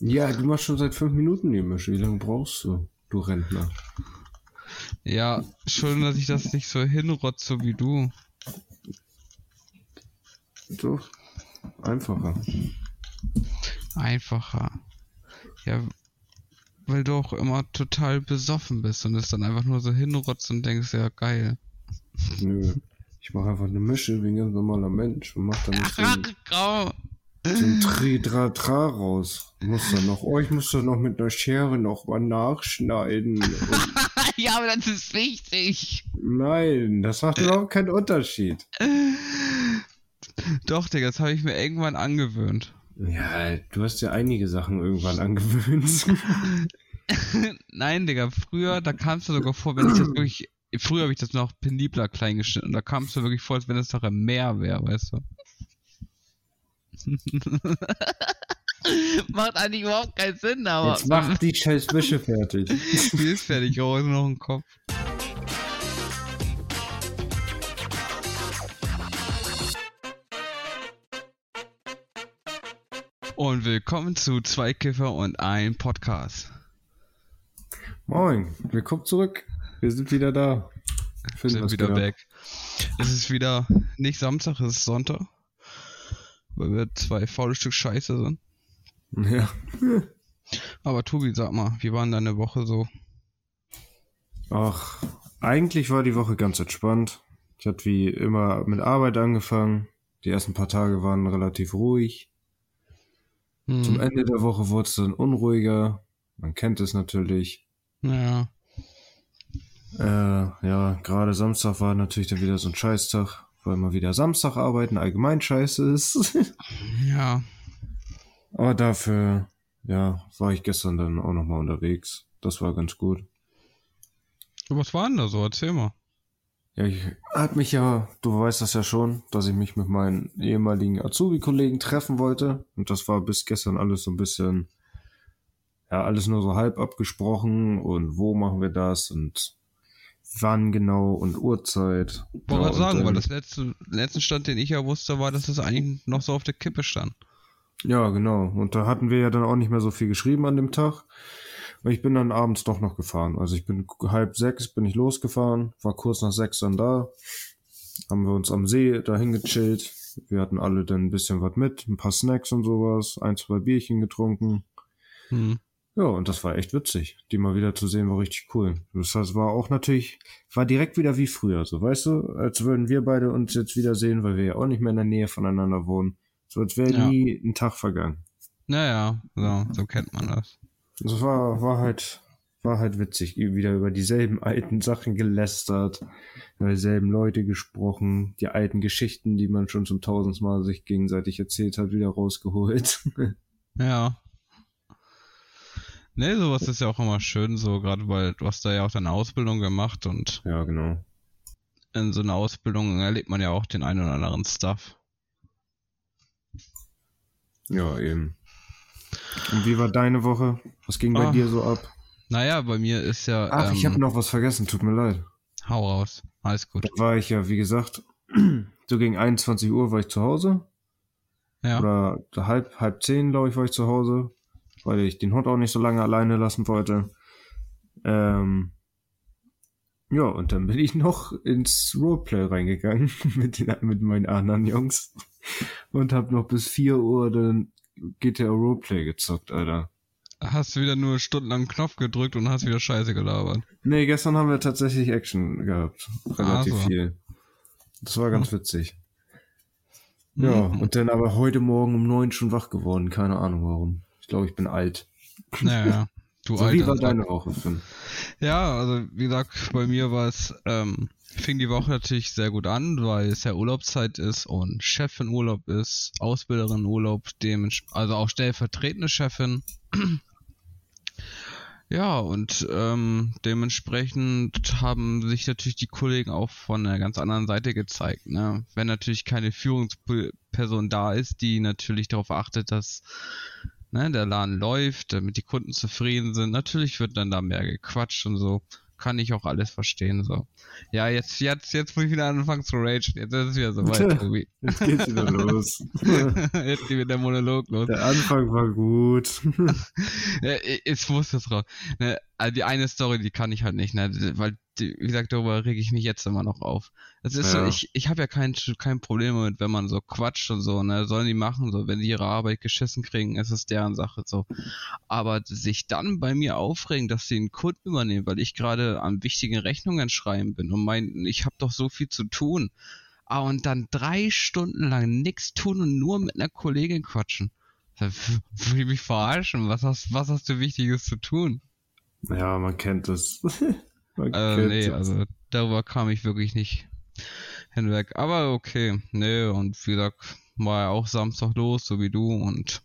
Ja, du machst schon seit fünf Minuten die Mische. Wie lange brauchst du, du Rentner? Ja, schön, dass ich das nicht so hinrotze wie du. So, einfacher. Einfacher. Ja, weil du auch immer total besoffen bist und es dann einfach nur so hinrotzt und denkst, ja geil. Nö. Ich mache einfach eine Mische wie ein ganz normaler Mensch und mach dann nicht so ein, Grau. so ein Tri Tra Tra raus. Muss dann noch, oh, ich muss das noch mit einer Schere noch mal nachschneiden. Ja, aber das ist wichtig. nein, das macht überhaupt keinen Unterschied. Doch, Digga, das habe ich mir irgendwann angewöhnt. Ja, du hast ja einige Sachen irgendwann angewöhnt. Nein, Digga, früher, da kamst du sogar vor, wenn ich das wirklich. Früher habe ich das noch penibler klein geschnitten und da kamst du wirklich vor, als wenn es doch ein Meer wäre, weißt du. Macht eigentlich überhaupt keinen Sinn, aber. Jetzt mach die scheiß Mische fertig. Die ist fertig, oh, ist noch ein Kopf. Und willkommen zu Zwei Kiffer und ein Podcast. Moin, willkommen zurück. Wir sind wieder da. Wir sind wieder back. Es ist wieder nicht Samstag, es ist Sonntag. Weil wir zwei faule Stück Scheiße sind. Ja. Aber Tobi, sag mal, wie war denn deine Woche so? Ach, eigentlich war die Woche ganz entspannt. Ich hatte wie immer mit Arbeit angefangen. Die ersten paar Tage waren relativ ruhig. Hm, Zum Ende der Woche wurde es dann unruhiger. Man kennt es natürlich. Naja, Äh, ja, gerade Samstag war natürlich dann wieder so ein Scheißtag, weil mal wieder Samstag arbeiten allgemein scheiße ist. ja. Aber dafür, ja, war ich gestern dann auch nochmal unterwegs. Das war ganz gut. Was war denn da so? Erzähl mal. Ja, ich hat mich ja, du weißt das ja schon, dass ich mich mit meinen ehemaligen Azubi-Kollegen treffen wollte. Und das war bis gestern alles so ein bisschen, ja, alles nur so halb abgesprochen und wo machen wir das und wann genau und Uhrzeit. Wollte ja, sagen, weil das letzte, letzten Stand, den ich ja wusste, war, dass das eigentlich noch so auf der Kippe stand. Ja, genau. Und da hatten wir ja dann auch nicht mehr so viel geschrieben an dem Tag. Und ich bin dann abends doch noch gefahren. Also ich bin halb sechs bin ich losgefahren, war kurz nach sechs dann da. Haben wir uns am See dahin gechillt. Wir hatten alle dann ein bisschen was mit, ein paar Snacks und sowas, ein, zwei Bierchen getrunken. Hm. Ja, und das war echt witzig. Die mal wieder zu sehen, war richtig cool. Das heißt, war auch natürlich, war direkt wieder wie früher, so weißt du, als würden wir beide uns jetzt wieder sehen, weil wir ja auch nicht mehr in der Nähe voneinander wohnen. So als wäre Ja. nie ein Tag vergangen. Naja, so, so kennt man das. Das war, war halt, war halt witzig. Wieder über dieselben alten Sachen gelästert, über dieselben Leute gesprochen, die alten Geschichten, die man schon zum tausendmal sich gegenseitig erzählt hat, wieder rausgeholt. Ja. Nee, sowas ist ja auch immer schön, so gerade weil du hast da ja auch deine Ausbildung gemacht und ja, genau. in so einer Ausbildung erlebt man ja auch den einen oder anderen Stuff. Ja, eben. Und wie war deine Woche? Was ging bei Ah. dir so ab? Naja, bei mir ist ja. Ach, ich ähm, habe noch was vergessen, tut mir leid. Hau raus. Alles gut. Da war ich ja, wie gesagt, so gegen 21 Uhr war ich zu Hause. Ja. Oder halb, halb zehn, glaube ich, war ich zu Hause, weil ich den Hund auch nicht so lange alleine lassen wollte. Ähm, ja, und dann bin ich noch ins Roleplay reingegangen mit, den, mit meinen anderen Jungs und hab noch bis 4 Uhr dann GTA Roleplay gezockt, Alter. Hast du wieder nur stundenlang einen Knopf gedrückt und hast wieder Scheiße gelabert. Nee, gestern haben wir tatsächlich Action gehabt. Relativ Ah, so. viel. Das war ganz witzig. Ja, Mhm. und dann aber heute Morgen um neun schon wach geworden. Keine Ahnung warum. Ich glaube, ich bin alt. Naja. Du So, wie Alter. war deine Woche, Finn? Ja, also wie gesagt, bei mir war es, ähm, fing die Woche natürlich sehr gut an, weil es ja Urlaubszeit ist und Chefin Urlaub ist, Ausbilderin Urlaub, also auch stellvertretende Chefin. Ja, und ähm, dementsprechend haben sich natürlich die Kollegen auch von einer ganz anderen Seite gezeigt. Ne? Wenn natürlich keine Führungsperson da ist, die natürlich darauf achtet, dass ne, der Laden läuft, damit die Kunden zufrieden sind, natürlich wird dann da mehr gequatscht und so. kann ich auch alles verstehen, so. Ja, jetzt, jetzt, jetzt muss ich wieder anfangen zu ragen. Jetzt ist es wieder so weit, Tobi. Jetzt geht's wieder los. jetzt geht wieder der Monolog los. Der Anfang war gut. ja, jetzt muss das raus. Ne, also die eine Story, die kann ich halt nicht, ne, weil wie gesagt, darüber rege ich mich jetzt immer noch auf. Das ist ja. so, ich, ich habe ja kein, kein Problem damit, wenn man so quatscht und so, ne, sollen die machen, so, wenn die ihre Arbeit geschissen kriegen, ist es deren Sache, so. Aber sich dann bei mir aufregen, dass sie einen Kunden übernehmen, weil ich gerade an wichtigen Rechnungen schreiben bin und mein, ich habe doch so viel zu tun. Ah, und dann drei Stunden lang nichts tun und nur mit einer Kollegin quatschen. Will ich mich verarschen? Was hast, was hast du Wichtiges zu tun? Ja, man kennt es. äh, nee, also darüber kam ich wirklich nicht hinweg. Aber okay, nee, und wie gesagt, war ja auch Samstag los, so wie du, und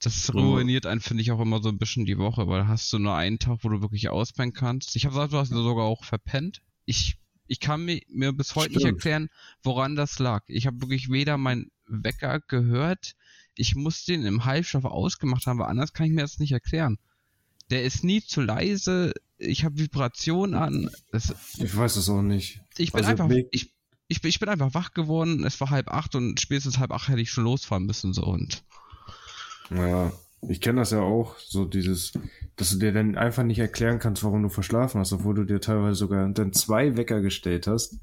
das ruiniert einen, finde ich, auch immer so ein bisschen die Woche, weil hast du nur einen Tag, wo du wirklich auspennen kannst. Ich habe gesagt, du hast sogar auch verpennt. Ich, ich kann mir, mir bis heute Stimmt. nicht erklären, woran das lag. Ich habe wirklich weder mein Wecker gehört, ich muss den im Halbschlaf ausgemacht haben, weil anders kann ich mir das nicht erklären. Der ist nie zu leise, ich habe Vibration an. Das, ich weiß es auch nicht. Ich bin also einfach, ich, ich, ich bin einfach wach geworden, es war halb acht und spätestens halb acht hätte ich schon losfahren müssen, so und. Ja, ich kenne das ja auch, so dieses, dass du dir dann einfach nicht erklären kannst, warum du verschlafen hast, obwohl du dir teilweise sogar dann zwei Wecker gestellt hast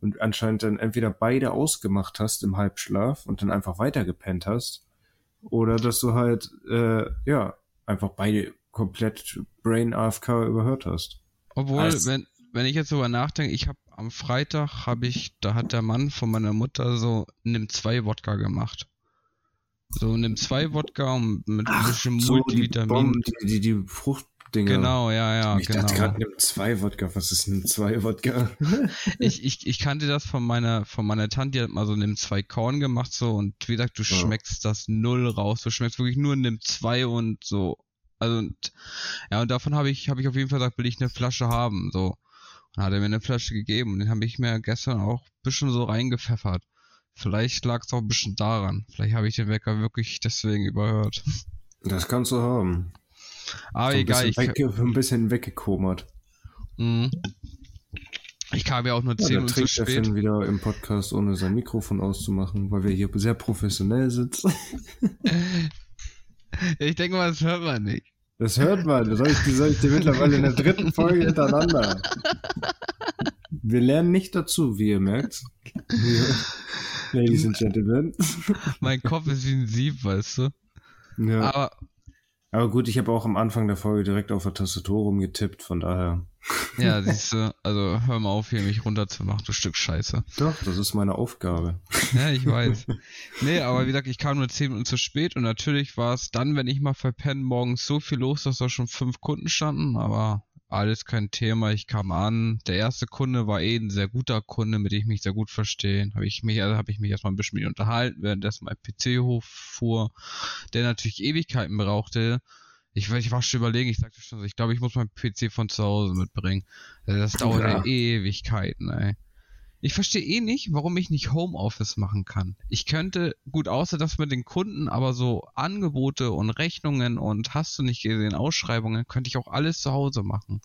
und anscheinend dann entweder beide ausgemacht hast im Halbschlaf und dann einfach weitergepennt hast, oder dass du halt, äh, ja, einfach beide komplett Brain AFK überhört hast. Obwohl, also, wenn, wenn ich jetzt darüber nachdenke, ich habe am Freitag habe ich, da hat der Mann von meiner Mutter so nimm zwei Wodka gemacht. So nimm zwei Wodka und mit ein bisschen so Multivitamin. Die, die, die, die Fruchtdinger. Genau, ja, ja. Ich genau. dachte gerade nimm zwei Wodka. Was ist nimm zwei Wodka? ich, ich, ich kannte das von meiner, von meiner Tante, die hat mal so nimm zwei Korn gemacht so und wie gesagt, du ja. schmeckst das null raus. Du schmeckst wirklich nur nimm zwei und so also und, ja, und davon habe ich, habe ich auf jeden Fall gesagt, will ich eine Flasche haben. So. Und hat er mir eine Flasche gegeben und den habe ich mir gestern auch ein bisschen so reingepfeffert. Vielleicht lag es auch ein bisschen daran. Vielleicht habe ich den Wecker wirklich deswegen überhört. Das kannst du haben. Aber so egal. ich weg, ein bisschen weggekomert. Mhm. Ich kam ja auch nur 10 ja, Minuten zu spät. Der wieder im Podcast, ohne sein Mikrofon auszumachen, weil wir hier sehr professionell sitzen. Ich denke mal, das hört man nicht. Das hört man. Das soll ich, soll ich dir mittlerweile in der dritten Folge hintereinander. Wir lernen nicht dazu, wie ihr merkt. Ladies and Gentlemen. Mein Kopf ist wie ein Sieb, weißt du? Ja. Aber aber gut, ich habe auch am Anfang der Folge direkt auf der Tastatur rumgetippt, von daher. Ja, siehst du, also hör mal auf, hier mich runterzumachen, du Stück Scheiße. Doch, das ist meine Aufgabe. Ja, ich weiß. Nee, aber wie gesagt, ich kam nur zehn Minuten zu spät und natürlich war es dann, wenn ich mal verpenne, morgens so viel los, dass da schon fünf Kunden standen, aber alles kein Thema. Ich kam an. Der erste Kunde war eh ein sehr guter Kunde, mit dem ich mich sehr gut verstehe. Habe ich mich, also habe ich mich erstmal ein bisschen mit ihm unterhalten, währenddessen mein PC hochfuhr, der natürlich Ewigkeiten brauchte. Ich, ich war schon überlegen, ich sagte schon, ich glaube, ich muss meinen PC von zu Hause mitbringen. Also das dauert ja. Ewigkeiten, ey. Ich verstehe eh nicht, warum ich nicht Homeoffice machen kann. Ich könnte, gut, außer das mit den Kunden, aber so Angebote und Rechnungen und hast du nicht gesehen, Ausschreibungen, könnte ich auch alles zu Hause machen.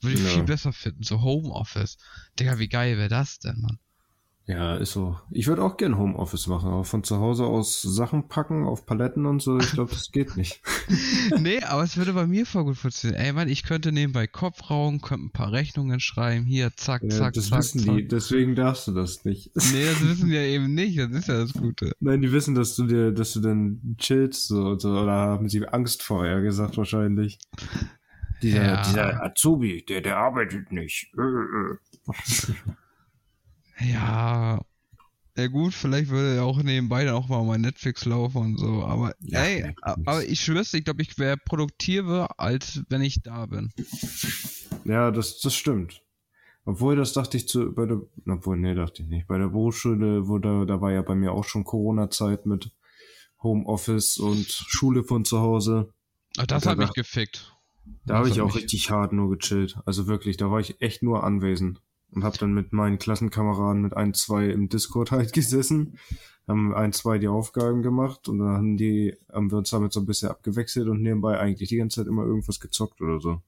Würde ich ja. viel besser finden, so Homeoffice. Digga, wie geil wäre das denn, Mann? Ja, ist so. Ich würde auch gern Homeoffice machen, aber von zu Hause aus Sachen packen auf Paletten und so, ich glaube, das geht nicht. nee, aber es würde bei mir voll gut funktionieren. Ey, Mann, ich könnte nebenbei Kopf rauchen, könnte ein paar Rechnungen schreiben, hier, zack, ja, zack, das zack. Das wissen zack. die, deswegen darfst du das nicht. Nee, das wissen die ja eben nicht, das ist ja das Gute. Nein, die wissen, dass du dir, dass du dann chillst, so, so oder haben sie Angst vor, ja gesagt, wahrscheinlich. Dieser, ja. dieser Azubi, der, der arbeitet nicht. Ja, ja gut, vielleicht würde ja auch nebenbei dann auch mal mein Netflix laufen und so, aber ja, ey, aber ich schwör's, ich glaube, ich wäre produktiver, als wenn ich da bin. Ja, das, das stimmt. Obwohl, das dachte ich zu, bei der, obwohl, nee, dachte ich nicht. Bei der Berufsschule, wo da, da war ja bei mir auch schon Corona-Zeit mit Homeoffice und Schule von zu Hause. Ach, das hat mich gefickt. Da habe ich auch richtig hart nur gechillt. Also wirklich, da war ich echt nur anwesend und habe dann mit meinen Klassenkameraden mit ein, zwei im Discord halt gesessen, haben ein, zwei die Aufgaben gemacht und dann haben die, haben wir uns damit so ein bisschen abgewechselt und nebenbei eigentlich die ganze Zeit immer irgendwas gezockt oder so.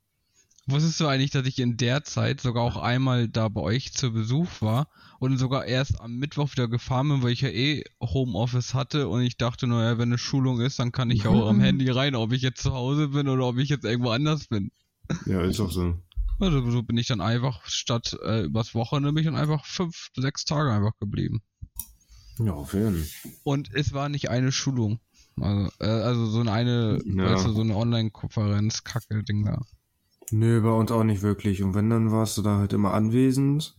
Wusstest du eigentlich, dass ich in der Zeit sogar auch einmal da bei euch zu Besuch war und sogar erst am Mittwoch wieder gefahren bin, weil ich ja eh Homeoffice hatte und ich dachte, naja, wenn eine Schulung ist, dann kann ich auch am Handy rein, ob ich jetzt zu Hause bin oder ob ich jetzt irgendwo anders bin. Ja, ist auch so. Also so bin ich dann einfach statt äh, übers Wochenende bin ich dann einfach fünf, sechs Tage einfach geblieben. Ja, auf jeden Fall. Und es war nicht eine Schulung. Also, äh, also so eine, Ja. weißt du, so eine Online-Konferenz-Kacke-Ding da. Nö, bei uns auch nicht wirklich. Und wenn, dann warst du da halt immer anwesend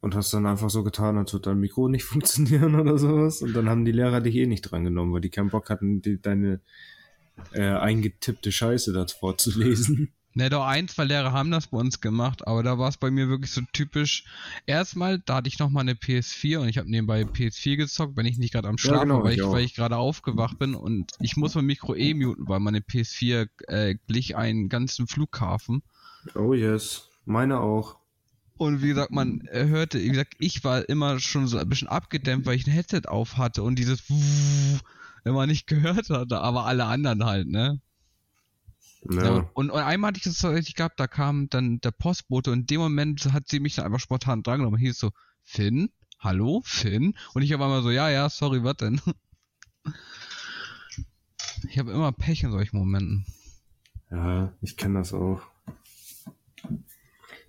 und hast dann einfach so getan, als würde dein Mikro nicht funktionieren oder sowas. Und dann haben die Lehrer dich eh nicht drangenommen, weil die keinen Bock hatten, die, deine äh, eingetippte Scheiße da vorzulesen. Ne, doch ein, zwei Lehrer haben das bei uns gemacht, aber da war es bei mir wirklich so typisch. Erstmal, da hatte ich noch mal eine PS4 und ich habe nebenbei PS4 gezockt, wenn ich nicht gerade am Schlafen genau, war, weil ich weil ich gerade aufgewacht bin und ich muss mein Mikro eh muten, weil meine PS4 äh, glich einen ganzen Flughafen. Oh yes. Meine auch. Und wie gesagt, man hörte, wie gesagt, ich war immer schon so ein bisschen abgedämmt, weil ich ein Headset auf hatte und dieses immer nicht gehört hatte, aber alle anderen halt, ne? Ja. Ja, und, und einmal hatte ich das tatsächlich gehabt, da kam dann der Postbote und in dem Moment hat sie mich dann einfach spontan drangenommen hieß so, Finn, hallo, Finn? Und ich habe einmal so, ja, ja, sorry, was denn? Ich habe immer Pech in solchen Momenten. Ja, ich kenne das auch.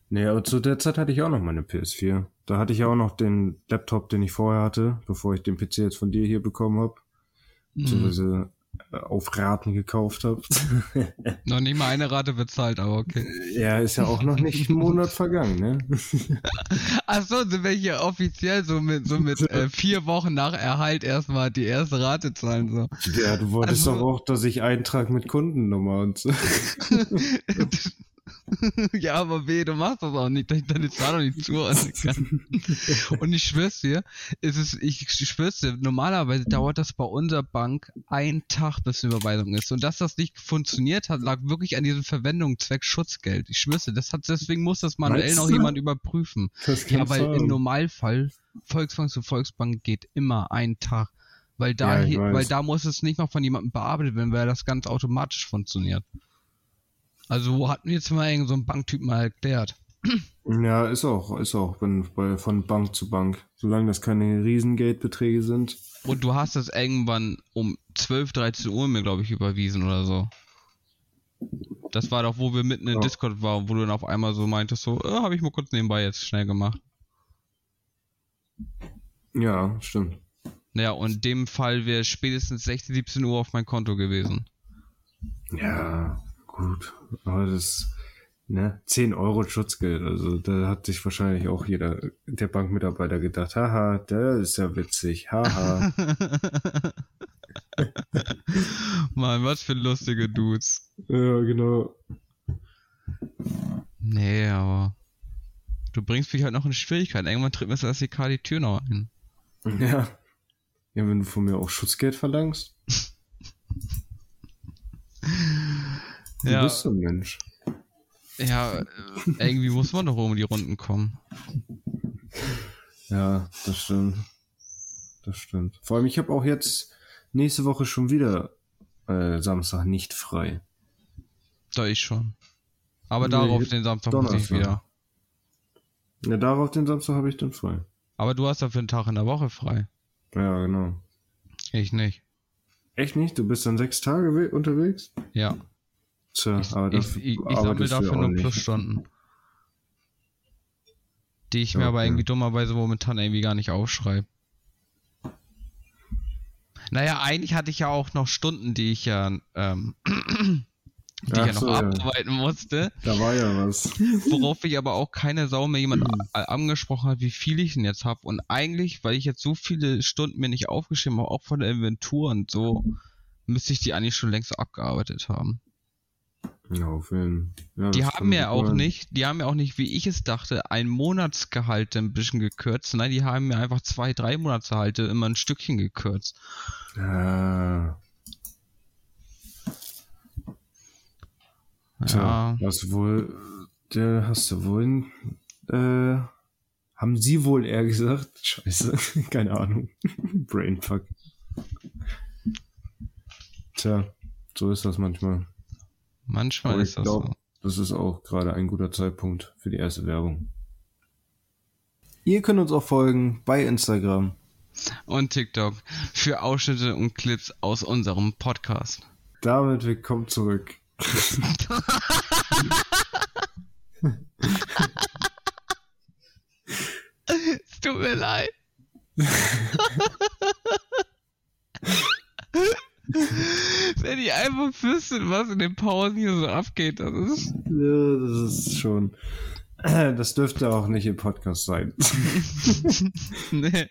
Nee, aber zu der Zeit hatte ich auch noch meine PS4. Da hatte ich auch noch den Laptop, den ich vorher hatte, bevor ich den PC jetzt von dir hier bekommen habe. Mhm. Beziehungsweise auf Raten gekauft habe. Noch nicht mal eine Rate bezahlt, aber okay. ja, ist ja auch noch nicht ein Monat vergangen, ne? Achso, sind wir hier offiziell so mit, so mit äh, vier Wochen nach Erhalt erstmal die erste Rate zahlen, so. Ja, du wolltest Also- doch auch, dass ich eintrag mit Kundennummer und so. ja, aber weh, du machst das auch nicht, dass ich deine Zahlung nicht zuordnen kann. Und ich schwör's dir, ist es, ich schwör's dir, normalerweise dauert das bei unserer Bank einen Tag, bis eine Überweisung ist. Und dass das nicht funktioniert hat, lag wirklich an diesem Verwendungszweck Schutzgeld. Ich schwör's dir, das hat, deswegen muss das manuell noch jemand überprüfen. Das Ja, weil im Normalfall Volksbank zu Volksbank geht immer ein Tag. Weil da, Ja, weil da muss es nicht mal von jemandem bearbeitet werden, weil das ganz automatisch funktioniert. Also hat mir jetzt mal irgend so ein Banktyp mal erklärt. Ja, ist auch, ist auch bei, bei, von Bank zu Bank. Solange das keine Riesengeldbeträge sind. Und du hast das irgendwann um 12, 13 Uhr mir, glaube ich, überwiesen oder so. Das war doch, wo wir mitten in Ja. Discord waren, wo du dann auf einmal so meintest, so, äh, habe ich mal kurz nebenbei jetzt schnell gemacht. Ja, stimmt. Naja, und in dem Fall wäre spätestens 16, 17 Uhr auf mein Konto gewesen. Ja, gut. Aber das, ne, 10 Euro Schutzgeld. Also da hat sich wahrscheinlich auch jeder der Bankmitarbeiter gedacht, haha, der ist ja witzig, haha. Mann, was für lustige Dudes. ja, genau. Nee, aber du bringst mich halt noch in Schwierigkeiten. Irgendwann tritt mir das SEK die Tür noch ein. Ja. Ja, wenn du von mir auch Schutzgeld verlangst. Du Ja. bist so ein Mensch. Ja, äh, irgendwie muss man doch um die Runden kommen. Ja, das stimmt. Das stimmt. Vor allem, ich habe auch jetzt nächste Woche schon wieder äh, Samstag nicht frei. Da ich schon. Aber Nee, darauf den Samstag muss ich Donnerstag. wieder. Ja, darauf den Samstag habe ich dann frei. Aber du hast dafür einen Tag in der Woche frei. Ja, genau. Ich nicht. Echt nicht? Du bist dann sechs Tage we- unterwegs? Ja. Tja, Ich, aber ich, ich, ich sammle dafür nur Plusstunden. Die ich mir aber Okay. irgendwie dummerweise momentan irgendwie gar nicht aufschreibe. Naja, eigentlich hatte ich ja auch noch Stunden, die ich ja, ähm, die ich ja noch so, ja. abarbeiten musste. Da war ja was. Worauf ich aber auch keine Sau mehr jemand angesprochen hat, wie viel ich denn jetzt habe. Und eigentlich, weil ich jetzt so viele Stunden mir nicht aufgeschrieben habe, auch von der Inventur und so, müsste ich die eigentlich schon längst abgearbeitet haben. Ja, auf jeden ja, Die haben gut auch sein. nicht, die haben mir auch nicht, wie ich es dachte, ein Monatsgehalt ein bisschen gekürzt. Nein, die haben mir einfach zwei, drei Monatsgehalte immer ein Stückchen gekürzt. Ja, Ja, tja, was wohl, der hast du wohl, äh, haben sie wohl eher gesagt? Scheiße, keine Ahnung. Brainfuck. Tja, so ist das manchmal. Manchmal Aber ist das glaub, so. das ist auch gerade ein guter Zeitpunkt für die erste Werbung. Ihr könnt uns auch folgen bei Instagram. Und TikTok für Ausschnitte und Clips aus unserem Podcast. Damit willkommen zurück. es tut mir leid. Wenn ich einfach wüsste, was in den Pausen hier so abgeht, das ist. Ja, das ist schon. Das dürfte auch nicht im Podcast sein. nee.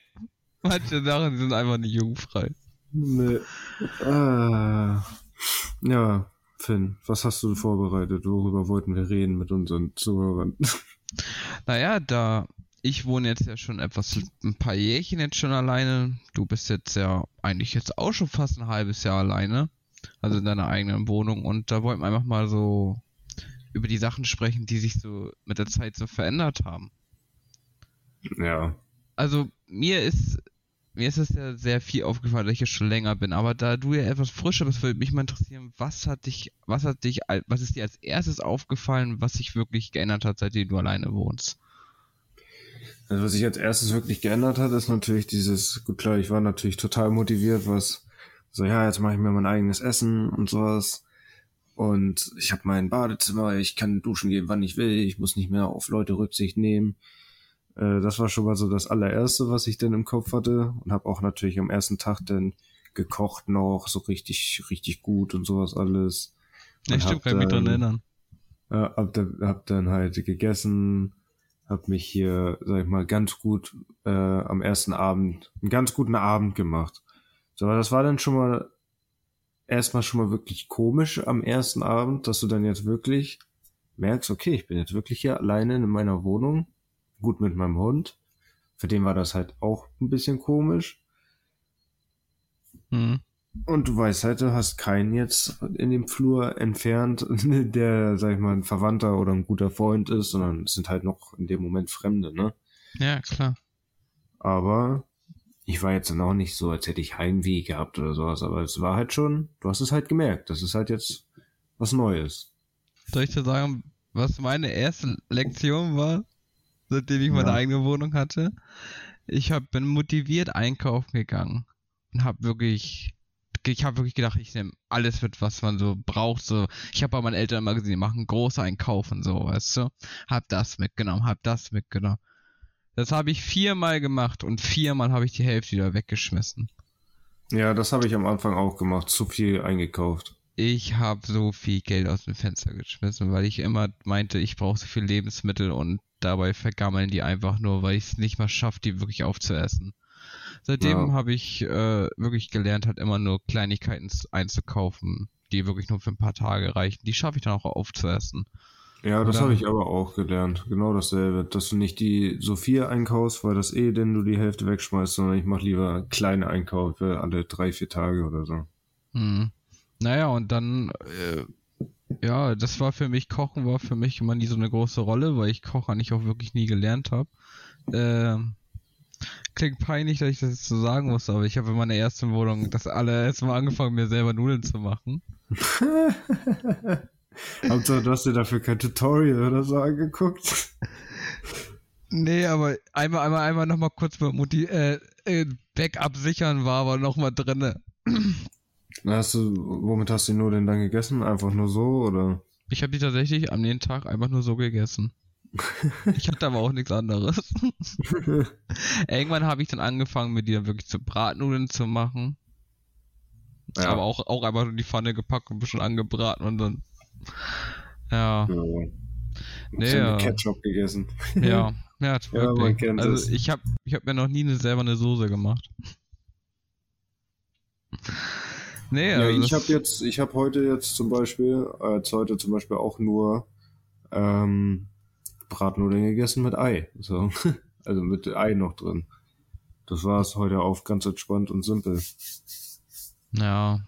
Manche Sachen sind einfach nicht jugendfrei. Nee. Ah. Ja, Finn, was hast du vorbereitet? Worüber wollten wir reden mit unseren Zuhörern? Naja, da ich wohne jetzt ja schon etwas, ein paar Jährchen jetzt schon alleine. Du bist jetzt ja eigentlich jetzt auch schon fast ein halbes Jahr alleine. Also in deiner eigenen Wohnung. Und da wollten wir einfach mal so über die Sachen sprechen, die sich so mit der Zeit so verändert haben. Ja. Also mir ist mir ist es ja sehr viel aufgefallen, dass ich jetzt schon länger bin, aber da du ja etwas frischer bist, würde mich mal interessieren, was hat dich, was hat dich, was ist dir als erstes aufgefallen, was sich wirklich geändert hat, seitdem du alleine wohnst? Also was sich als erstes wirklich geändert hat, ist natürlich dieses, gut klar, ich war natürlich total motiviert, was, so ja, jetzt mache ich mir mein eigenes Essen und sowas. Und ich habe mein Badezimmer, ich kann duschen gehen, wann ich will, ich muss nicht mehr auf Leute Rücksicht nehmen. Äh, das war schon mal so das allererste, was ich denn im Kopf hatte. Und habe auch natürlich am ersten Tag dann gekocht noch, so richtig, richtig gut und sowas alles. Ja, stimmt, kann ich mich dran erinnern. Äh, hab, hab dann halt gegessen, hab mich hier, sag ich mal, ganz gut äh, am ersten Abend, einen ganz guten Abend gemacht. So, aber das war dann schon mal erstmal schon mal wirklich komisch am ersten Abend, dass du dann jetzt wirklich merkst, okay, ich bin jetzt wirklich hier alleine in meiner Wohnung, gut mit meinem Hund. Für den war das halt auch ein bisschen komisch. Mhm. Und du weißt halt, du hast keinen jetzt in dem Flur entfernt, der, sag ich mal, ein Verwandter oder ein guter Freund ist, sondern es sind halt noch in dem Moment Fremde, ne? Ja, klar. Aber ich war jetzt dann auch nicht so, als hätte ich Heimweh gehabt oder sowas, aber es war halt schon, du hast es halt gemerkt, das ist halt jetzt was Neues. Soll ich dir sagen, was meine erste Lektion war, seitdem ich meine ja. eigene Wohnung hatte? Ich hab, bin motiviert einkaufen gegangen und habe wirklich ich habe wirklich gedacht, ich nehme alles mit, was man so braucht. So, ich habe bei meinen Eltern immer gesehen, die machen große Einkauf und so, weißt du. Hab das mitgenommen, hab das mitgenommen. Das habe ich viermal gemacht und viermal habe ich die Hälfte wieder weggeschmissen. Ja, das habe ich am Anfang auch gemacht, zu viel eingekauft. Ich habe so viel Geld aus dem Fenster geschmissen, weil ich immer meinte, ich brauche so viel Lebensmittel und dabei vergammeln die einfach nur, weil ich es nicht mal schaffe, die wirklich aufzuessen. Seitdem ja. habe ich äh, wirklich gelernt, halt immer nur Kleinigkeiten einzukaufen, die wirklich nur für ein paar Tage reichen. Die schaffe ich dann auch aufzuessen. Ja, das habe ich aber auch gelernt. Genau dasselbe. Dass du nicht die so viel einkaufst, weil das eh denn du die Hälfte wegschmeißt, sondern ich mache lieber kleine Einkäufe alle drei, vier Tage oder so. Hm. Naja, und dann, äh, ja, das war für mich, Kochen war für mich immer nie so eine große Rolle, weil ich Kochen eigentlich auch wirklich nie gelernt habe. Äh, klingt peinlich, dass ich das jetzt so sagen muss, aber ich habe in meiner ersten Wohnung das allererste Mal angefangen, mir selber Nudeln zu machen. Hauptsache, du hast dir dafür kein Tutorial oder so angeguckt. Nee, aber einmal, einmal, einmal nochmal kurz mit Mutti, äh, äh, Backup sichern war aber nochmal drinne. Hast du, womit hast du die Nudeln dann gegessen? Einfach nur so, oder? Ich habe die tatsächlich am nächsten Tag einfach nur so gegessen. ich hatte aber auch nichts anderes. Irgendwann habe ich dann angefangen, mit dir wirklich zu Bratnudeln zu machen. Ja. Aber auch, auch einfach in die Pfanne gepackt und ein bisschen angebraten und dann. Ja. ja. Nee, ja. Ketchup gegessen. Ja, ja, ja man kennt Also ich habe ich hab mir noch nie eine, selber eine Soße gemacht. Nee, ja, also ich habe jetzt, ich habe heute jetzt zum Beispiel, als heute zum Beispiel auch nur ähm, Bratnudeln gegessen mit Ei. So. Also mit Ei noch drin. Das war es heute auf ganz entspannt und simpel. Ja.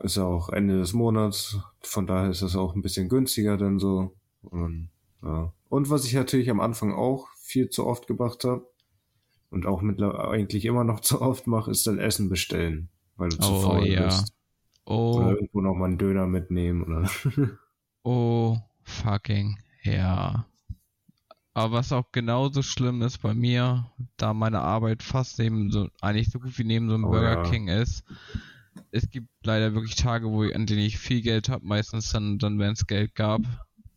Ist ja auch Ende des Monats, von daher ist das auch ein bisschen günstiger dann so. Und, ja. und was ich natürlich am Anfang auch viel zu oft gemacht habe und auch mittlerweile eigentlich immer noch zu oft mache, ist dann Essen bestellen, weil du oh, zu faul ja. bist. Oh. Oder irgendwo noch mal einen Döner mitnehmen oder. oh, fucking ja. Aber was auch genauso schlimm ist bei mir, da meine Arbeit fast neben so, eigentlich so gut wie neben so einem Oh, Burger ja. King ist, es gibt leider wirklich Tage, wo ich, an denen ich viel Geld habe, meistens dann, dann wenn es Geld gab,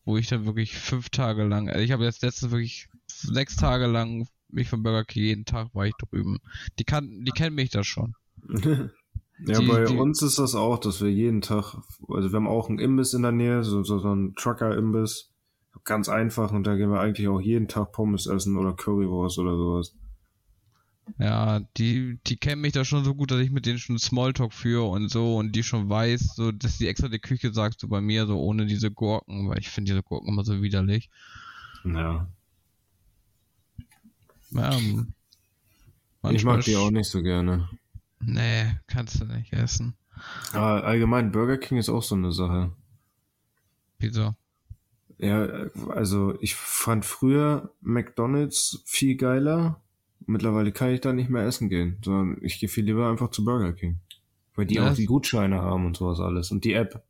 wo ich dann wirklich fünf Tage lang, also ich habe jetzt letztens wirklich sechs Tage lang mich vom Burger King jeden Tag war ich drüben. Die kann, die kennen mich da schon. ja, Die- bei die- uns ist das auch, dass wir jeden Tag, also wir haben auch einen Imbiss in der Nähe, so, so, so einen Trucker-Imbiss. Ganz einfach und da gehen wir eigentlich auch jeden Tag Pommes essen oder Currywurst oder sowas. Ja, die, die kennen mich da schon so gut, dass ich mit denen schon Smalltalk führe und so und die schon weiß, so, dass die extra die Küche sagt, so bei mir, so ohne diese Gurken, weil ich finde diese Gurken immer so widerlich. Ja. Ähm, ich mag die auch nicht so gerne. Nee, kannst du nicht essen. Aber allgemein, Burger King ist auch so eine Sache. Wieso? Ja, also ich fand früher McDonalds viel geiler. Mittlerweile kann ich da nicht mehr essen gehen, sondern ich gehe viel lieber einfach zu Burger King. Weil die Ja, auch die Gutscheine haben und sowas alles. Und die App.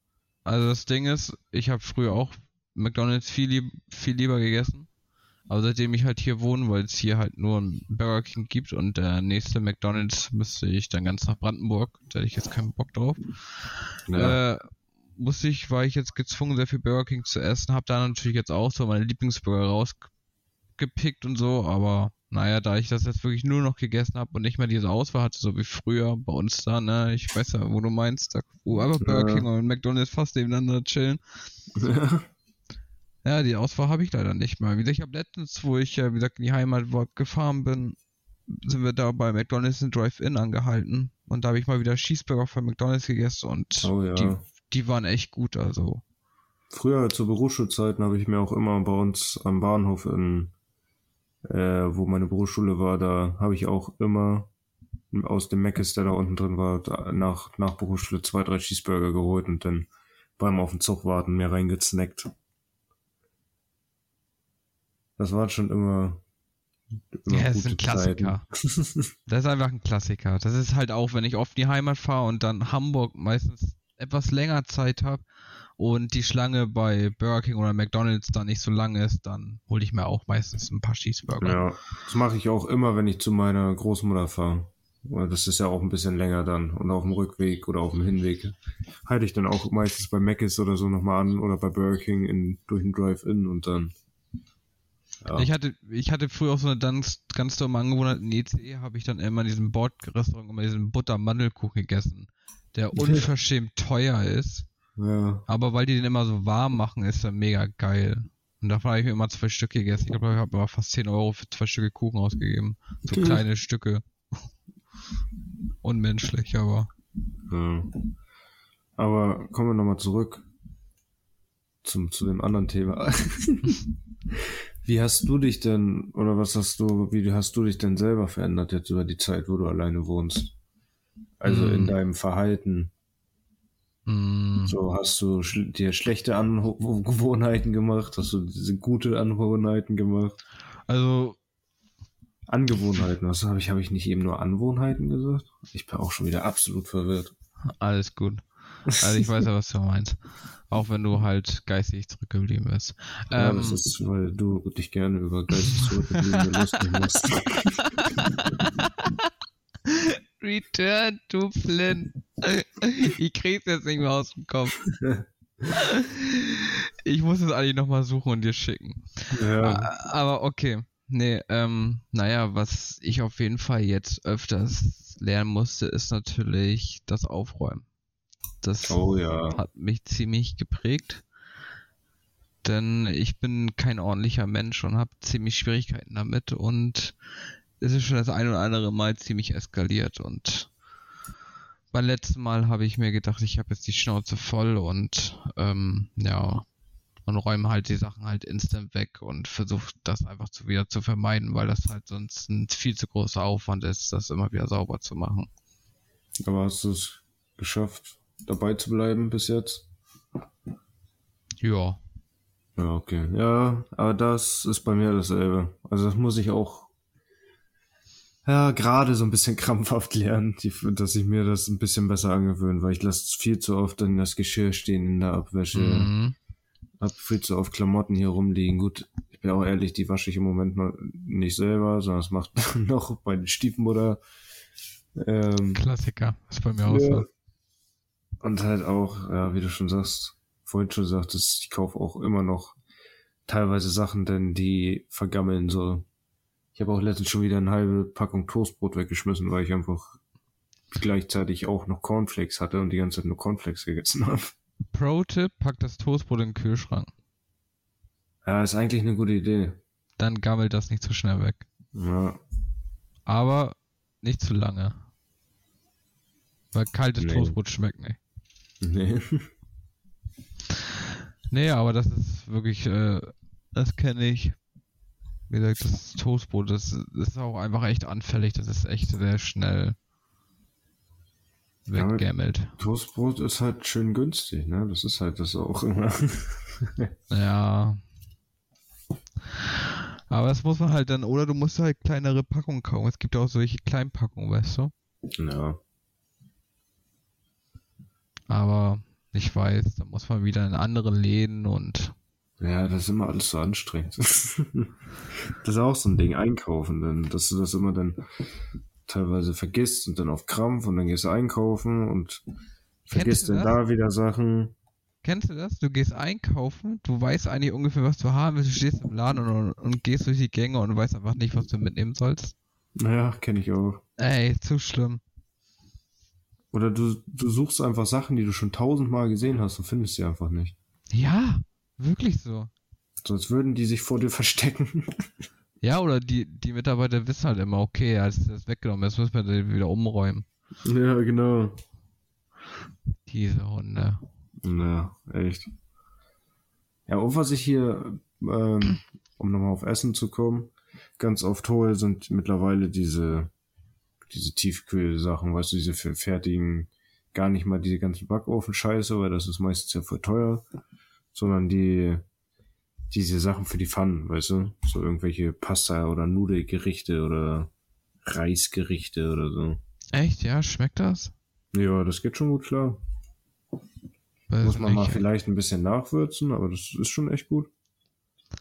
Also das Ding ist, ich habe früher auch McDonalds viel, lieb, viel lieber gegessen. Aber seitdem ich halt hier wohne, weil es hier halt nur ein Burger King gibt und der nächste McDonalds müsste ich dann ganz nach Brandenburg, da hätte ich jetzt keinen Bock drauf. Ja. Äh, musste ich, war ich jetzt gezwungen, sehr viel Burger King zu essen, habe da natürlich jetzt auch so meine Lieblingsburger rausgepickt und so, aber naja, da ich das jetzt wirklich nur noch gegessen habe und nicht mehr diese Auswahl hatte, so wie früher bei uns da, ne, ich weiß ja, wo du meinst, da, wo einfach Burger Ja. King und McDonalds fast nebeneinander chillen. Ja, die Auswahl habe ich leider nicht mehr. Wie gesagt, ich habe letztens, wo ich, äh, wie gesagt, in die Heimat gefahren bin, sind wir da bei McDonalds in Drive-In angehalten. Und da habe ich mal wieder Cheeseburger von McDonalds gegessen und oh ja. die, die waren echt gut, also. Früher zu Berufsschulzeiten habe ich mir auch immer bei uns am Bahnhof in, äh, wo meine Berufsschule war, da habe ich auch immer aus dem Meckes, der da unten drin war, nach, nach Berufsschule zwei, drei Cheeseburger geholt und dann beim auf den Zug warten mir reingesnackt. Das waren schon immer, immer Ja, das ist ein Klassiker. Das ist einfach ein Klassiker. Das ist halt auch, wenn ich oft in die Heimat fahre und dann Hamburg meistens etwas länger Zeit habe und die Schlange bei Burger King oder McDonalds dann nicht so lang ist, dann hole ich mir auch meistens ein paar Cheeseburger. Ja, das mache ich auch immer, wenn ich zu meiner Großmutter fahre. Das ist ja auch ein bisschen länger dann. Und auf dem Rückweg oder auf dem Hinweg halte ich dann auch meistens bei Mc's oder so nochmal an oder bei Burger King in, durch den Drive-In und dann. Ja. Ich hatte, ich hatte früher auch so eine ganz, ganz dumme Angewohnheit. In EC habe ich dann immer in diesem Bordrestaurant immer diesen Butter-Mandelkuchen gegessen, der unverschämt teuer ist. ja. Aber weil die den immer so warm machen, ist er mega geil. Und davon habe ich mir immer zwei Stück gegessen. Ich glaube, ich habe aber fast 10 Euro für zwei Stücke Kuchen ausgegeben. So Mhm. kleine Stücke. Unmenschlich, aber. ja. Aber kommen wir nochmal zurück zum, zu dem anderen Thema. wie hast du dich denn, oder was hast du, wie hast du dich denn selber verändert jetzt über die Zeit, wo du alleine wohnst? Also in Hm. deinem Verhalten. Mh, So, hast du schl dir schlechte Angewohnheiten gemacht? Hast du diese gute Angewohnheiten gemacht? also, Angewohnheiten, was habe ich, habe ich nicht eben nur Anwohnheiten gesagt? Ich bin auch schon wieder absolut verwirrt. alles gut. Also ich weiß ja, was du meinst. Auch wenn du halt geistig zurückgeblieben bist. Ja, Ähm, das ist, weil du dich gerne über geistig zurückgebliebene lustig machst. Return to Flynn. Ich krieg's jetzt nicht mehr aus dem Kopf. Ich muss es eigentlich nochmal suchen und dir schicken. Ja, Aber okay. Nee, ähm, naja, was ich auf jeden Fall jetzt öfters lernen musste, ist natürlich das Aufräumen. Das oh ja. hat mich ziemlich geprägt. Denn ich bin kein ordentlicher Mensch und habe ziemlich Schwierigkeiten damit und es ist schon das ein oder andere Mal ziemlich eskaliert und beim letzten Mal habe ich mir gedacht, ich habe jetzt die Schnauze voll und ähm, ja und räume halt die Sachen halt instant weg und versuche das einfach zu wieder zu vermeiden, weil das halt sonst ein viel zu großer Aufwand ist, das immer wieder sauber zu machen. Aber hast du es geschafft, dabei zu bleiben bis jetzt? Ja, Ja, okay. Ja, aber das ist bei mir dasselbe. Also das muss ich auch ja gerade so ein bisschen krampfhaft lernen, die, dass ich mir das ein bisschen besser angewöhne, weil ich lasse viel zu oft dann das Geschirr stehen in der Abwäsche. mhm. hab viel zu oft Klamotten hier rumliegen. Gut, ich bin auch ehrlich, die wasche ich im Moment noch nicht selber, sondern das macht noch meine Stiefmutter. Ähm, Klassiker, ist bei mir auch so. Und halt auch, ja, wie du schon sagst, vorhin schon sagtest, ich kaufe auch immer noch teilweise Sachen, denn die vergammeln so. Ich habe auch letztens schon wieder eine halbe Packung Toastbrot weggeschmissen, weil ich einfach gleichzeitig auch noch Cornflakes hatte und die ganze Zeit nur Cornflakes gegessen habe. Pro-Tipp, pack das Toastbrot in den Kühlschrank. Ja, ist eigentlich eine gute Idee. Dann gammelt das nicht so schnell weg. Ja, Aber nicht zu lange. Weil kaltes Nee. Toastbrot schmeckt nicht. nee. Nee, aber das ist wirklich, äh, das kenne ich. Wie gesagt, das Toastbrot, das, das ist auch einfach echt anfällig. Das ist echt sehr schnell Ja, weggammelt. Toastbrot ist halt schön günstig, ne? Das ist halt das auch immer. Ja. Aber das muss man halt dann, oder du musst halt kleinere Packungen kaufen. Es gibt ja auch solche Kleinpackungen, weißt du? ja. Aber ich weiß, da muss man wieder in andere Läden und Ja, das ist immer alles so anstrengend. das ist auch so ein Ding, einkaufen, denn dass du das immer dann teilweise vergisst und dann auf Krampf und dann gehst du einkaufen und vergisst dann da wieder Sachen. Kennst du das? Du gehst einkaufen, du weißt eigentlich ungefähr, was du haben willst, du stehst im Laden und, und gehst durch die Gänge und weißt einfach nicht, was du mitnehmen sollst. Ja, kenne ich auch. Ey, zu schlimm. Oder du, du suchst einfach Sachen, die du schon tausendmal gesehen hast und findest sie einfach nicht. Ja, wirklich so. So als würden die sich vor dir verstecken. Ja, oder die, die Mitarbeiter wissen halt immer, okay, ja, das ist weggenommen, jetzt müssen wir den wieder umräumen. ja, genau. Diese Hunde. Ja, echt. Ja, und was ich hier, ähm, um nochmal auf Essen zu kommen, ganz oft hole, sind mittlerweile diese, diese Tiefkühlsachen, weißt du, diese fertigen, gar nicht mal diese ganzen Backofen-Scheiße, weil das ist meistens ja voll teuer, sondern die, diese Sachen für die Pfannen, weißt du, so irgendwelche Pasta- oder Nudelgerichte oder Reisgerichte oder so. Echt, ja, schmeckt das? Ja, das geht schon gut klar. Weiß Muss man mal vielleicht ein bisschen nachwürzen, aber das ist schon echt gut.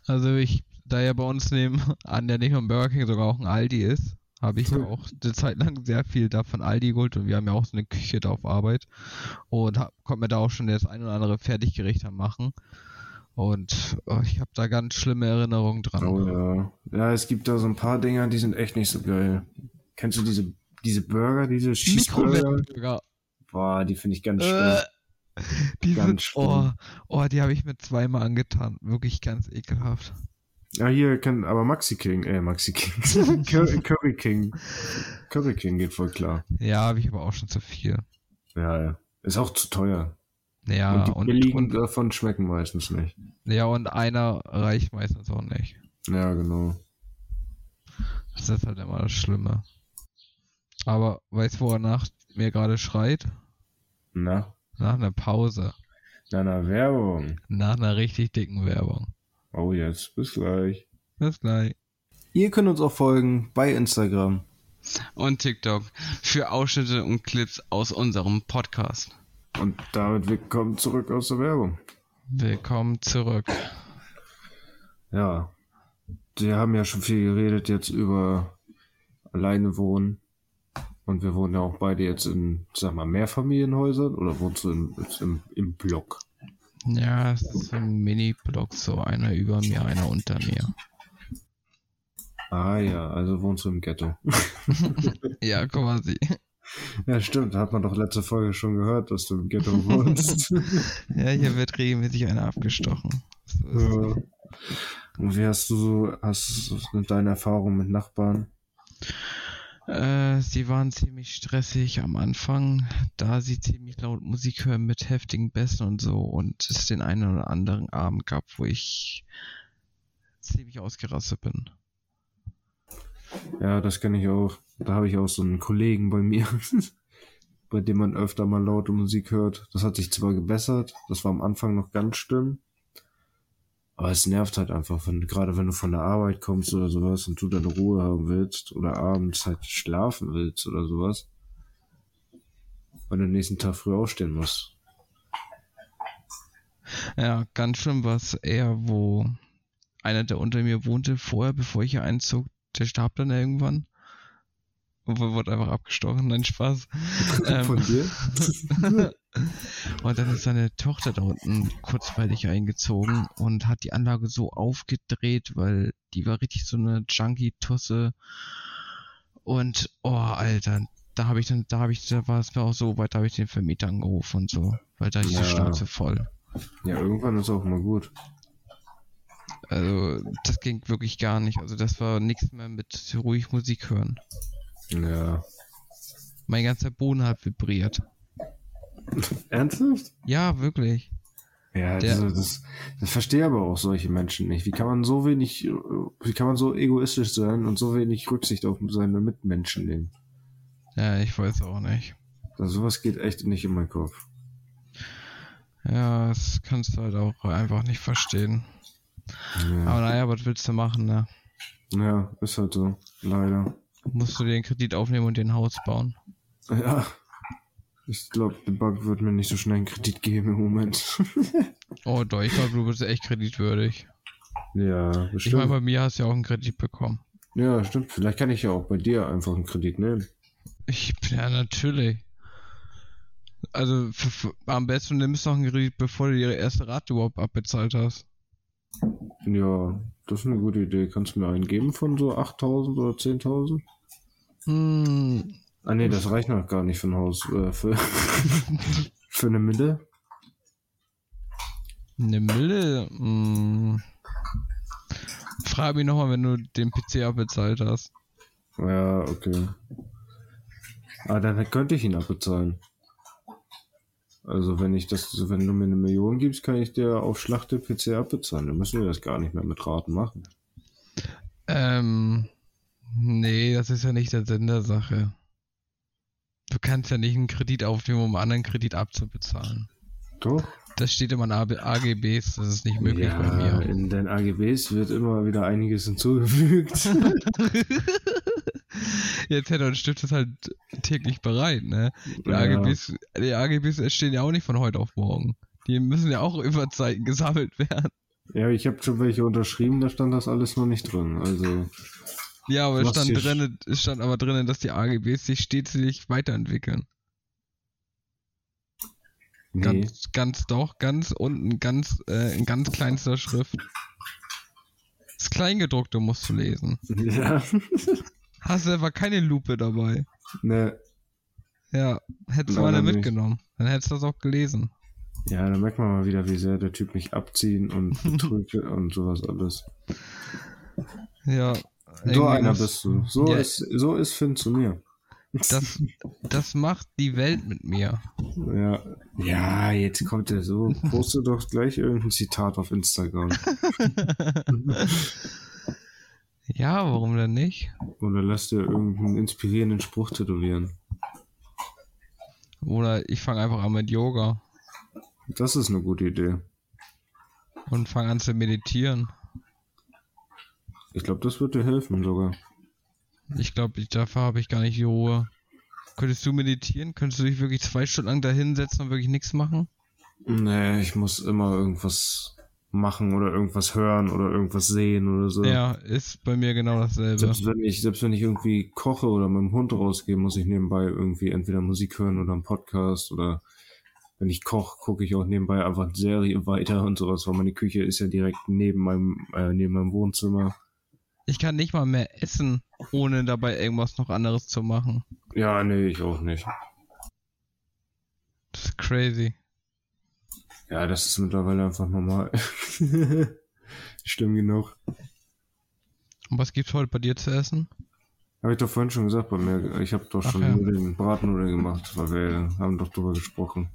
Also ich, da ja bei uns nebenan ja nicht nur ein Burger King, sogar auch ein Aldi ist, habe ich auch eine Zeit lang sehr viel da von Aldi geholt und wir haben ja auch so eine Küche da auf Arbeit und hab, konnte mir da auch schon das ein oder andere Fertiggericht machen und oh, ich habe da ganz schlimme Erinnerungen dran. Oh ja. Ja, es gibt da so ein paar Dinger, die sind echt nicht so geil. Kennst du diese, diese Burger, diese Cheeseburger? Mikrowellenburger. Boah, die finde ich ganz schlimm. Äh, die Ganz sind, schlimm. oh, oh, die habe ich mir zweimal angetan. Wirklich ganz ekelhaft. Ja, hier kann, aber Maxi King, äh, Maxi King. Curry, Curry King. Curry King geht voll klar. Ja, habe ich aber auch schon zu viel. Ja, ja. Ist auch zu teuer. Ja, und die und, billigen und, davon schmecken meistens nicht. ja, und einer reicht meistens auch nicht. Ja, genau. Das ist halt immer das Schlimme. Aber weißt du, wonach mir gerade schreit? Na, Nach einer Pause. na, na, Werbung. Nach einer richtig dicken Werbung. Oh, jetzt. Bis gleich. Bis gleich. Ihr könnt uns auch folgen bei Instagram. Und TikTok für Ausschnitte und Clips aus unserem Podcast. Und damit willkommen zurück aus der Werbung. Willkommen zurück. Ja. Wir haben ja schon viel geredet jetzt über alleine wohnen. Und wir wohnen ja auch beide jetzt in, sag mal, Mehrfamilienhäusern oder wohnst du in, jetzt im, im Block? Ja, es ist so ein Mini-Block, so einer über mir, einer unter mir. Ah ja, also wohnst du im Ghetto. Ja, quasi. ja, stimmt, hat man doch letzte Folge schon gehört, dass du im Ghetto wohnst. Ja, hier wird regelmäßig einer abgestochen. So. Ja. Und wie hast du so, hast du deine Erfahrung mit Nachbarn? Äh, sie waren ziemlich stressig am Anfang, da sie ziemlich laut Musik hören mit heftigen Bässen und so und es den einen oder anderen Abend gab, wo ich ziemlich ausgerastet bin. Ja, das kenne ich auch. Da habe ich auch so einen Kollegen bei mir, bei dem man öfter mal laute Musik hört. Das hat sich zwar gebessert, das war am Anfang noch ganz schlimm. Aber es nervt halt einfach, wenn, gerade wenn du von der Arbeit kommst oder sowas und du deine Ruhe haben willst oder abends halt schlafen willst oder sowas. Weil du den nächsten Tag früh aufstehen musst. Ja, ganz schlimm war es eher, wo einer, der unter mir wohnte, vorher, bevor ich hier einzog, der starb dann irgendwann. Wurde einfach abgestochen, nein, Spaß. Ähm, Von dir? und dann ist seine Tochter da unten kurzweilig eingezogen und hat die Anlage so aufgedreht, weil die war richtig so eine Junkie-Tusse. Und, oh, Alter, da habe ich dann, da habe ich, da war es mir auch so weit, da habe ich den Vermieter angerufen und so, weil da ist Ja. die Schnauze voll. Ja, irgendwann ist auch mal gut. Also, das ging wirklich gar nicht. Also, das war nichts mehr mit ruhig Musik hören. Ja. Mein ganzer Boden hat vibriert. Ernsthaft? Ja, wirklich. Ja, Der- das, das, das verstehe aber auch solche Menschen nicht. Wie kann man so wenig, wie kann man so egoistisch sein und so wenig Rücksicht auf seine Mitmenschen nehmen? Ja, ich weiß auch nicht. Also sowas geht echt nicht in meinen Kopf. Ja, das kannst du halt auch einfach nicht verstehen. Ja, Aber naja, was willst du machen, ne? ja ist halt so. Leider. Musst du einen Kredit aufnehmen und dir ein Haus bauen. Ja. Ich glaube, die Bank wird mir nicht so schnell einen Kredit geben im Moment. Oh doch, ich glaube, du bist echt kreditwürdig. ja, Ich bestimmt. meine, bei mir hast du ja auch einen Kredit bekommen. ja, stimmt. Vielleicht kann ich ja auch bei dir einfach einen Kredit nehmen. Ich, ja, natürlich. Also, f- f- am besten du nimmst noch einen Kredit, bevor du ihre erste Rate überhaupt abbezahlt hast. Ja, das ist eine gute Idee. Kannst du mir einen geben von so 8000 oder 10.000? Hm, Ah nee, das reicht noch gar nicht für ein Haus. Äh, für, für eine Mille? eine Mille. Hm. Frag mich nochmal, wenn du den PC abbezahlt hast. Ja, okay. Ah, dann könnte ich ihn abbezahlen. Also wenn ich das, wenn du mir eine Million gibst, kann ich dir auf Schlacht den PC abbezahlen. Dann müssen wir das gar nicht mehr mit Raten machen. Ähm, nee, das ist ja nicht der Sinn der Sache. Du kannst ja nicht einen Kredit aufnehmen, um einen anderen Kredit abzubezahlen. Doch? Das steht immer in AGBs, das ist nicht möglich bei ja, mir. in den AGBs wird immer wieder einiges hinzugefügt. Jetzt hätte und Stift ist halt täglich bereit, ne? Die Ja. AGBs, die AGBs entstehen ja auch nicht von heute auf morgen. Die müssen ja auch über Zeiten gesammelt werden. ja, ich habe schon welche unterschrieben, da stand das alles noch nicht drin. Also, Ja, aber es stand drin, es stand aber drinnen, dass die AGBs sich stetig weiterentwickeln. nee. Ganz, ganz doch, ganz unten, ganz, äh, in ganz kleinster Schrift. Das Kleingedruckte musst du lesen. Ja. Hast du aber keine Lupe dabei. ne. Ja, hättest du eine nicht. mitgenommen. Dann hättest du das auch gelesen. Ja, da merkt man mal wieder, wie sehr der Typ mich abziehen und betrügt und sowas alles. Ja. So einer bist du. So Ja. ist, so ist Finn zu mir. Das, das macht die Welt mit mir. Ja. Ja, jetzt kommt er so. Poste doch gleich irgendein Zitat auf Instagram. Ja, warum denn nicht? Oder lass dir irgendeinen inspirierenden Spruch tätowieren. Oder ich fange einfach an mit Yoga Das ist eine gute Idee. und fange an zu meditieren. Ich glaube, das wird dir helfen sogar. Ich glaube, dafür habe ich gar nicht die Ruhe. Könntest du meditieren? Könntest du dich wirklich zwei Stunden lang da hinsetzen und wirklich nichts machen? Nee, ich muss immer irgendwas machen oder irgendwas hören oder irgendwas sehen oder so. Ja, ist bei mir genau dasselbe. Selbst wenn ich, selbst wenn ich irgendwie koche oder mit dem Hund rausgehe, muss ich nebenbei irgendwie entweder Musik hören oder einen Podcast oder wenn ich koche, gucke ich auch nebenbei einfach eine Serie weiter und sowas, weil meine Küche ist ja direkt neben meinem, äh, neben meinem Wohnzimmer. Ich kann nicht mal mehr essen, ohne dabei irgendwas noch anderes zu machen. Ja, nee, ich auch nicht. Das ist crazy. Ja, das ist mittlerweile einfach normal. Stimmt genug. Und was gibt's heute bei dir zu essen? Habe ich doch vorhin schon gesagt bei mir. Ich habe doch Ach schon ja. Nudeln, Bratnudeln gemacht, weil wir haben doch drüber gesprochen.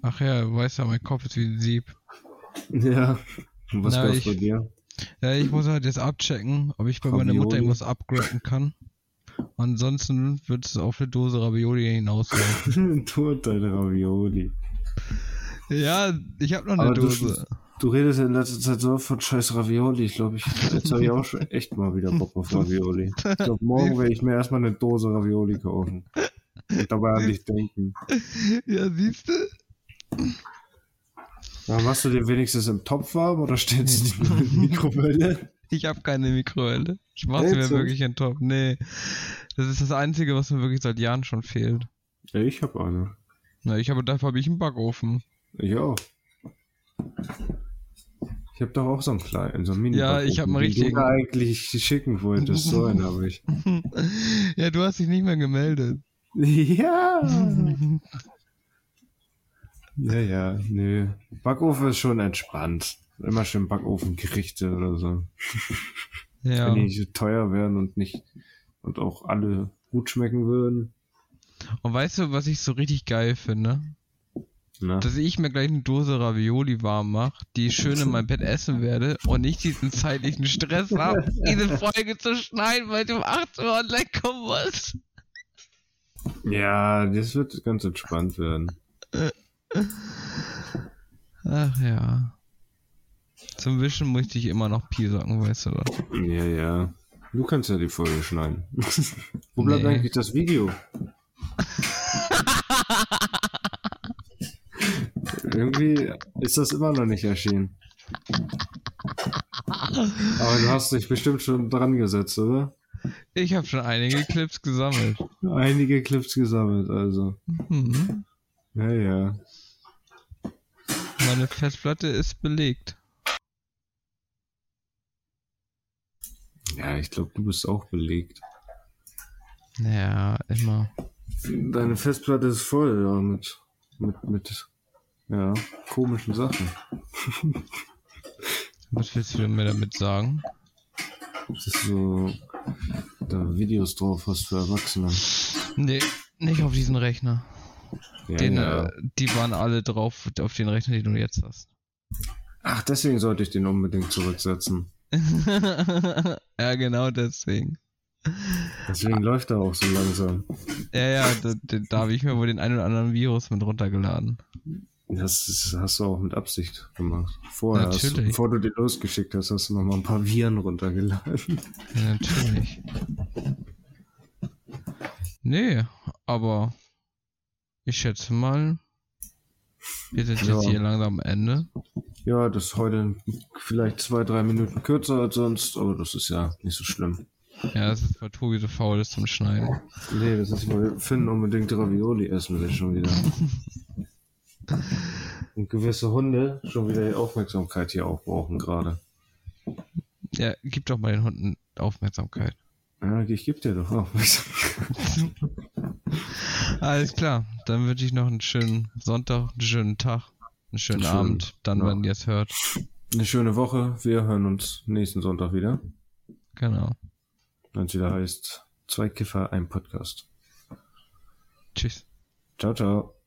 Ach ja, du weißt ja, mein Kopf ist wie ein Sieb. Ja. Und was gab's ich- bei dir? Ja, ich muss halt jetzt abchecken, ob ich bei meiner Mutter Ravioli? irgendwas upgraden kann. Ansonsten wird es auf eine Dose Ravioli hinauslaufen. und deine Ravioli. Ja, ich habe noch eine Aber du, Dose. du redest in letzter Zeit so von scheiß Ravioli. Ich glaube, ich, jetzt habe ich auch schon echt mal wieder Bock auf Ravioli. Ich glaube, morgen werde ich mir erstmal eine Dose Ravioli kaufen. Und dabei an dich denken. Ja, siehst du? Aber machst du dir wenigstens im Topf warm oder stellst du die in die Mikrowelle? Ich habe keine Mikrowelle. Ich mache sie mir wirklich in den Topf. Nee. Das ist das Einzige, was mir wirklich seit Jahren schon fehlt. Ja, ich habe eine. Na, ich habe dafür habe ich einen Backofen. Ich auch. Ich habe doch auch so einen kleinen, so einen mini Ja, ich hab einen den du eigentlich schicken wolltest. So einen habe ich. ja, du hast dich nicht mehr gemeldet. Ja. Ja, ja, nö. Backofen ist schon entspannt. Immer schön Backofengerichte oder so. Ja. Wenn die nicht so teuer wären und nicht und auch alle gut schmecken würden. Und weißt du, was ich so richtig geil finde? Na? Dass ich mir gleich eine Dose Ravioli warm mache, die ich schön in meinem Bett essen werde und nicht diesen zeitlichen Stress habe, diese Folge zu schneiden, weil du um 8 Uhr online kommen musst. Ja, das wird ganz entspannt werden. Ach ja. Zum Wischen muss ich dich immer noch piesacken, weißt du das? Ja, ja. Du kannst ja die Folge schneiden. Wo bleibt Nee. eigentlich das Video? Irgendwie ist das immer noch nicht erschienen. Aber du hast dich bestimmt schon dran gesetzt, oder? Ich habe schon einige Clips gesammelt. Einige Clips gesammelt, also. Mhm. Ja, ja. Meine Festplatte ist belegt. Ja, ich glaube, du bist auch belegt. Ja, immer. Deine Festplatte ist voll, ja, mit, mit, mit, ja, komischen Sachen. Was willst du mir damit sagen? Das ist so, da Videos drauf hast für Erwachsene. Nee, nicht auf diesen Rechner. Ja, Den, ja. äh, die waren alle drauf auf den Rechner, den du jetzt hast. Ach, deswegen sollte ich den unbedingt zurücksetzen. ja, genau deswegen. Deswegen läuft er auch so langsam. Ja, ja, da, da, da habe ich mir wohl den einen oder anderen Virus mit runtergeladen. Das, ist, hast du auch mit Absicht gemacht. Vorher, hast bevor du den losgeschickt hast, hast du noch mal ein paar Viren runtergeladen. Ja, natürlich. Nee, aber ich schätze mal, wir sind Ja. jetzt hier langsam am Ende. Ja, das ist heute vielleicht zwei, drei Minuten kürzer als sonst, aber das ist ja nicht so schlimm. Ja, das ist, weil Tobi so faul ist zum Schneiden. Nee, das ist, weil Finn unbedingt Ravioli essen will schon wieder. Und gewisse Hunde schon wieder die Aufmerksamkeit hier auch brauchen gerade. Ja, gib doch mal den Hunden Aufmerksamkeit. Ja, ich geb dir doch Aufmerksamkeit. Alles klar, dann wünsche ich noch einen schönen Sonntag, einen schönen Tag, einen schönen Schön, Abend, dann, ja. wenn ihr es hört. Eine schöne Woche. Wir hören uns nächsten Sonntag wieder. Genau. Wenn es wieder heißt, zwei Kiffer, ein Podcast. Tschüss. Ciao, ciao.